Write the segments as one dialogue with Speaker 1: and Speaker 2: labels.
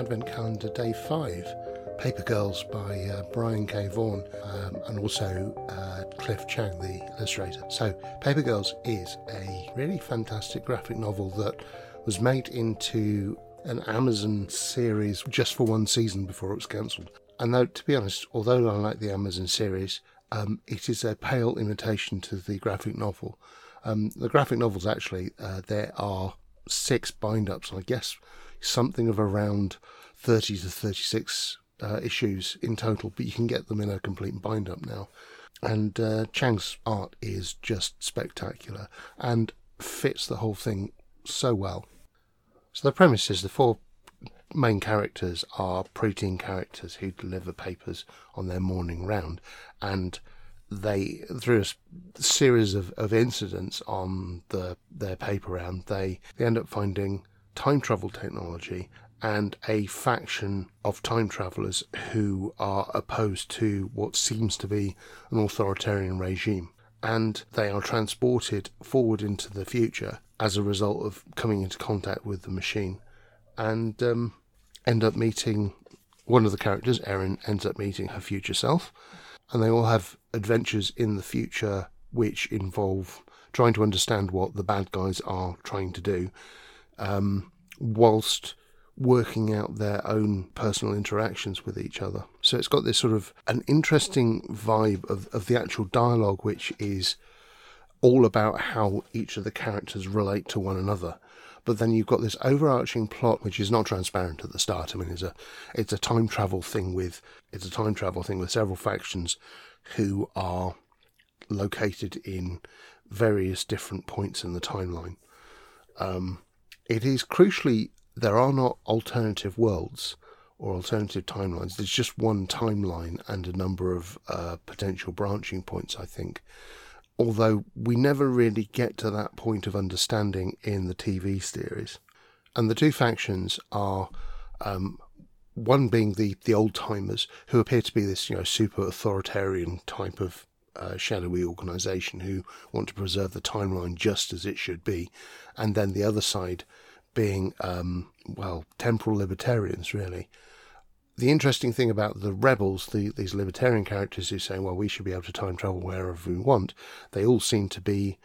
Speaker 1: Advent Calendar Day 5, Paper Girls by uh, Brian K. Vaughan um, and also uh, Cliff Chiang, the illustrator. So, Paper Girls is a really fantastic graphic novel that was made into an Amazon series just for one season before it was cancelled. And though, to be honest, although I like the Amazon series, um, it is a pale imitation to the graphic novel. Um, the graphic novels actually, uh, there are six bind ups, I guess something of around 30 to 36 uh, issues in total, but you can get them in a complete bind up now. And uh, Chiang's art is just spectacular and fits the whole thing so well. So the premise is the four main characters are protein characters who deliver papers on their morning round, and they through a series of, of incidents on the their paper round, they, they end up finding time travel technology and a faction of time travelers who are opposed to what seems to be an authoritarian regime. And they are transported forward into the future as a result of coming into contact with the machine and um, end up meeting one of the characters, Erin, ends up meeting her future self. And they all have adventures in the future which involve trying to understand what the bad guys are trying to do um, whilst working out their own personal interactions with each other. So it's got this sort of an interesting vibe of, of the actual dialogue, which is all about how each of the characters relate to one another. But then you've got this overarching plot which is not transparent at the start. I mean, it's a it's a time travel thing with it's a time travel thing with several factions who are located in various different points in the timeline. Um, it is crucially there are not alternative worlds or alternative timelines. There's just one timeline and a number of uh, potential branching points, I think. Although we never really get to that point of understanding in the TV series. And the two factions are um, one being the, the old timers, who appear to be this you know super authoritarian type of uh, shadowy organization who want to preserve the timeline just as it should be, and then the other side being, um, well, temporal libertarians, really. The interesting thing about the rebels, the, these libertarian characters who say, well, we should be able to time travel wherever we want, they all seem to be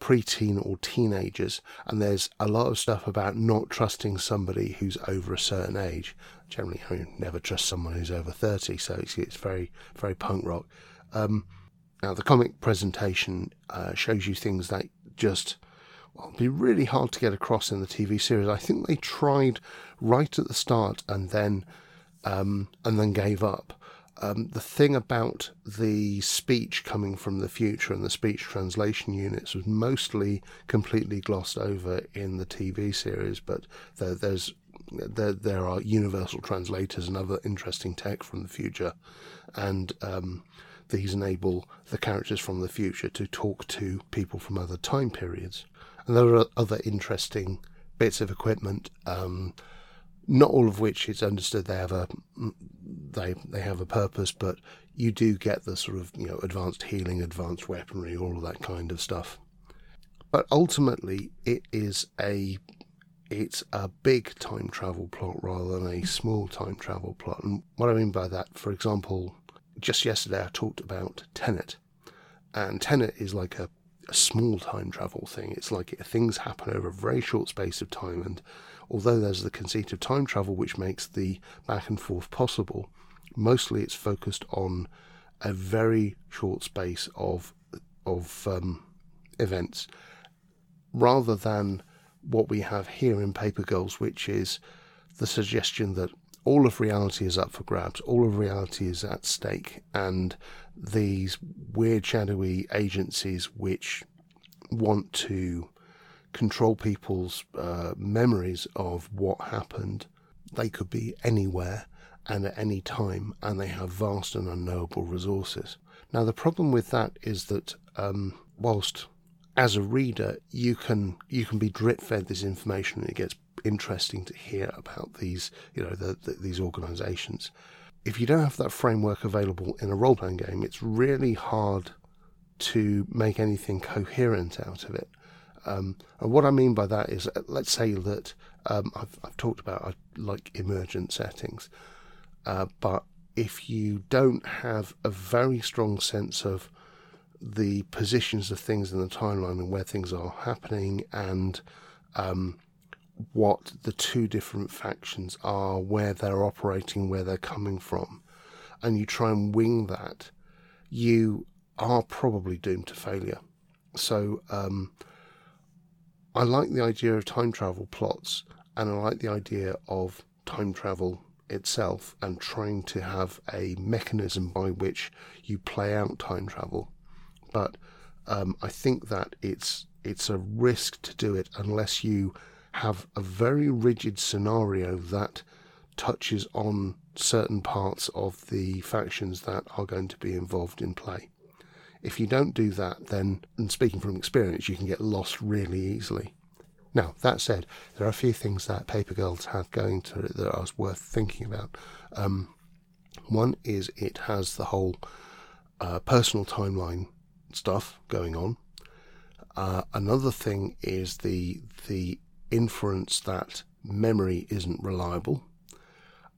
Speaker 1: preteen or teenagers, and there's a lot of stuff about not trusting somebody who's over a certain age. Generally, I never trust someone who's over 30, so it's, it's very, very punk rock. Um, now, the comic presentation uh, shows you things that just well, be really hard to get across in the TV series. I think they tried right at the start and then um, and then gave up. Um, the thing about the speech coming from the future and the speech translation units was mostly completely glossed over in the TV series, but there, there's there, there are universal translators and other interesting tech from the future, and um, these enable the characters from the future to talk to people from other time periods. And there are other interesting bits of equipment, um, not all of which it's understood they have a they they have a purpose, but you do get the sort of you know advanced healing, advanced weaponry, all of that kind of stuff. But ultimately, it is a it's a big time travel plot rather than a small time travel plot. And what I mean by that, for example, just yesterday I talked about Tenet, and Tenet is like a, a small time travel thing. It's like things happen over a very short space of time, and although there's the conceit of time travel which makes the back and forth possible, mostly it's focused on a very short space of of um, events, rather than what we have here in Paper Girls, which is the suggestion that all of reality is up for grabs, all of reality is at stake, and these weird, shadowy agencies which want to control people's uh, memories of what happened, they could be anywhere and at any time, and they have vast and unknowable resources. Now, the problem with that is that um, whilst as a reader you can you can be drip fed this information and it gets interesting to hear about these, you know, the, the, these organisations. If you don't have that framework available in a role playing game, it's really hard to make anything coherent out of it. Um, and what I mean by that is, uh, let's say that Um, I've, I've talked about I like emergent settings, uh, but if you don't have a very strong sense of the positions of things in the timeline and where things are happening and um, what the two different factions are, where they're operating, where they're coming from, and you try and wing that, you are probably doomed to failure. So um, I like the idea of time travel plots, and I like the idea of time travel itself and trying to have a mechanism by which you play out time travel. But um, I think that it's it's a risk to do it unless you have a very rigid scenario that touches on certain parts of the factions that are going to be involved in play. If you don't do that, then, and speaking from experience, you can get lost really easily. Now, that said, there are a few things that Paper Girls have going to it that are worth thinking about. Um, one is it has the whole uh, personal timeline stuff going on. Uh, another thing is the the inference that memory isn't reliable,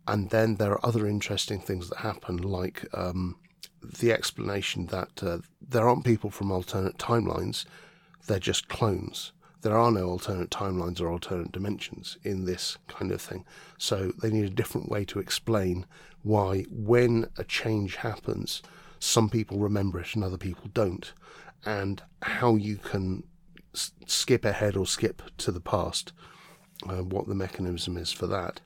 Speaker 1: and then there are other interesting things that happen, like um, the explanation that uh, there aren't people from alternate timelines; they're just clones. There are no alternate timelines or alternate dimensions in this kind of thing. So they need a different way to explain why, when a change happens, some people remember it and other people don't, and how you can skip ahead or skip to the past, uh, what the mechanism is for that.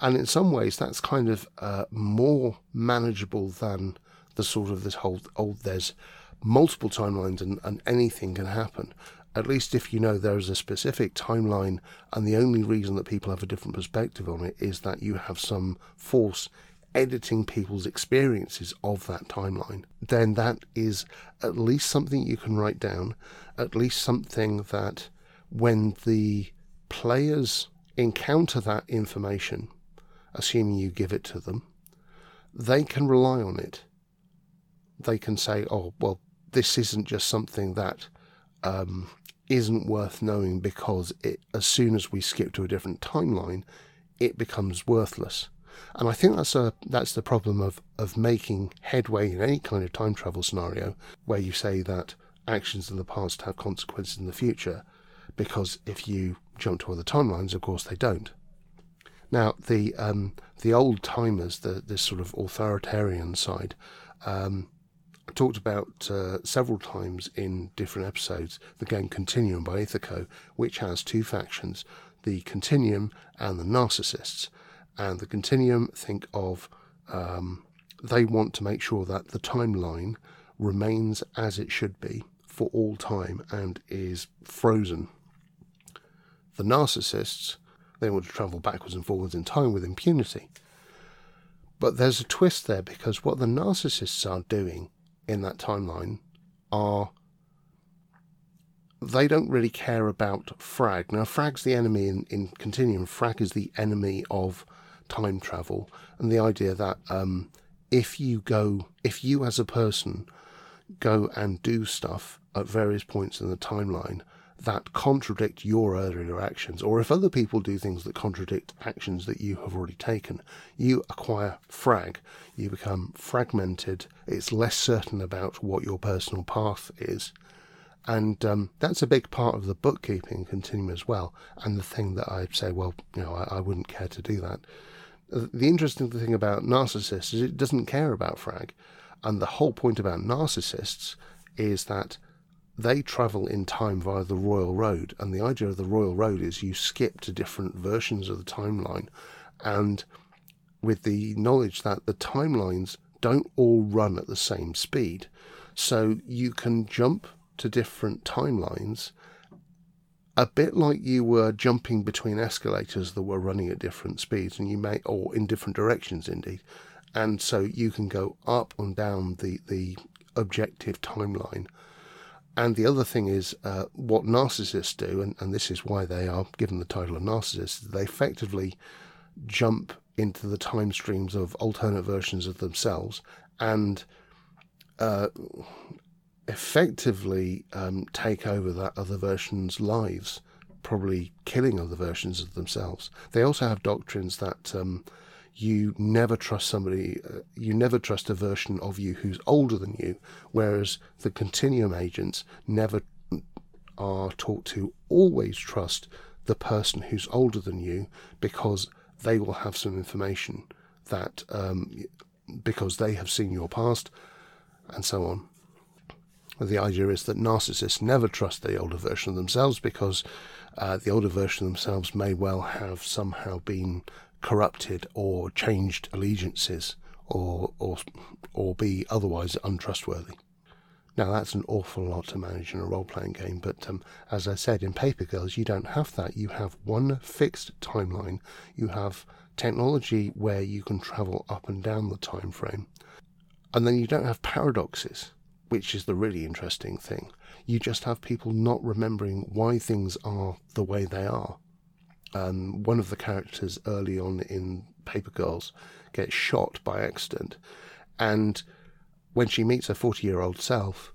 Speaker 1: And in some ways, that's kind of uh, more manageable than the sort of this whole old oh, there's multiple timelines and, and anything can happen at least if you know there is a specific timeline and the only reason that people have a different perspective on it is that you have some force editing people's experiences of that timeline, then that is at least something you can write down, at least something that when the players encounter that information, assuming you give it to them, they can rely on it. They can say, oh, well, this isn't just something that um, isn't worth knowing because it, as soon as we skip to a different timeline, it becomes worthless. And I think that's a that's the problem of of making headway in any kind of time travel scenario where you say that actions in the past have consequences in the future, because if you jump to other timelines, of course they don't. Now the um, the old timers, the this sort of authoritarian side, um, talked about uh, several times in different episodes the game Continuum by Aetherco, which has two factions the Continuum and the Narcissists. And the Continuum think of um, they want to make sure that the timeline remains as it should be for all time and is frozen. The Narcissists they want to travel backwards and forwards in time with impunity. But there's a twist there because what the narcissists are doing in that timeline are they don't really care about Frag. Now, Frag's the enemy in, in Continuum. Frag is the enemy of time travel, and the idea that um, if you go, if you as a person go and do stuff at various points in the timeline, that contradict your earlier actions, or if other people do things that contradict actions that you have already taken, you acquire frag. You become fragmented. It's less certain about what your personal path is. And um, that's a big part of the bookkeeping continuum as well. And the thing that I say, well, you know, I, I wouldn't care to do that. The interesting thing about narcissists is it doesn't care about frag. And the whole point about narcissists is that they travel in time via the Royal Road, and the idea of the Royal Road is you skip to different versions of the timeline, and with the knowledge that the timelines don't all run at the same speed, so you can jump to different timelines a bit like you were jumping between escalators that were running at different speeds and you may or in different directions indeed. And so you can go up and down the the objective timeline. And the other thing is uh, what narcissists do, and, and this is why they are given the title of narcissists, they effectively jump into the time streams of alternate versions of themselves and uh, effectively um, take over that other version's lives probably killing other versions of themselves. They also have doctrines that um, you never trust somebody, uh, you never trust a version of you who's older than you, whereas the continuum agents never are taught to always trust the person who's older than you because they will have some information that um, because they have seen your past and so on. The idea is that narcissists never trust the older version of themselves because uh, the older version of themselves may well have somehow been corrupted or changed allegiances or or or be otherwise untrustworthy. Now that's an awful lot to manage in a role-playing game, but um, as I said in Paper Girls, you don't have that. You have one fixed timeline. You have technology where you can travel up and down the time frame, and then you don't have paradoxes, which is the really interesting thing. You just have people not remembering why things are the way they are um, one of the characters early on in Paper Girls gets shot by accident, and when she meets her forty-year-old self,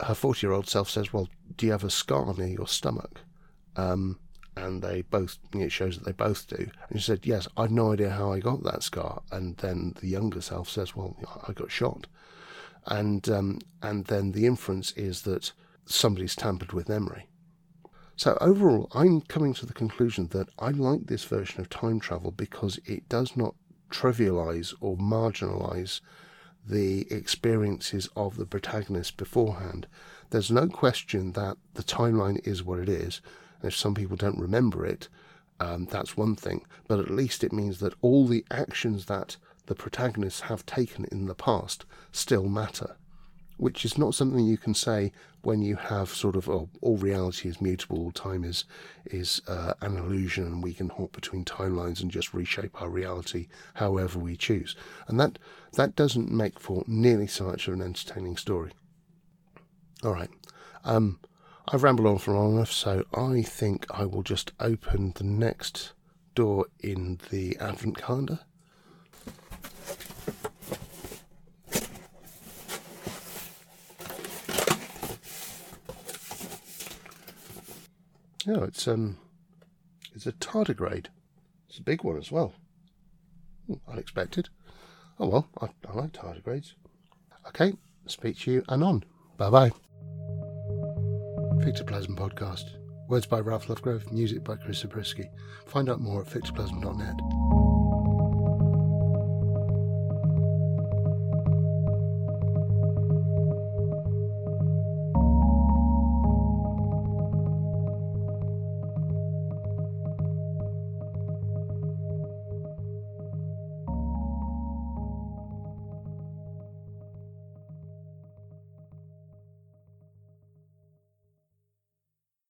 Speaker 1: her forty-year-old self says, "Well, do you have a scar near your stomach?" Um, and they both it shows that they both do. And she said, "Yes, I've no idea how I got that scar." And then the younger self says, "Well, I got shot," and um, and then the inference is that somebody's tampered with memory. So overall, I'm coming to the conclusion that I like this version of time travel because it does not trivialize or marginalize the experiences of the protagonist beforehand. There's no question that the timeline is what it is. And if some people don't remember it, um, that's one thing. But at least it means that all the actions that the protagonists have taken in the past still matter which is not something you can say when you have sort of oh, all reality is mutable, all time is is uh, an illusion, and we can hop between timelines and just reshape our reality however we choose. And that that doesn't make for nearly so much of an entertaining story. All right, um, I've rambled on for long enough, so I think I will just open the next door in the advent calendar. Yeah, it's um, it's a tardigrade. It's a big one as well. Ooh, unexpected. Oh well, I, I like tardigrades. Okay, speak to you anon. Bye bye. Fictoplasm Podcast. Words by Ralph Lovegrove, music by Chris Zabriskie. Find out more at fictoplasm.net.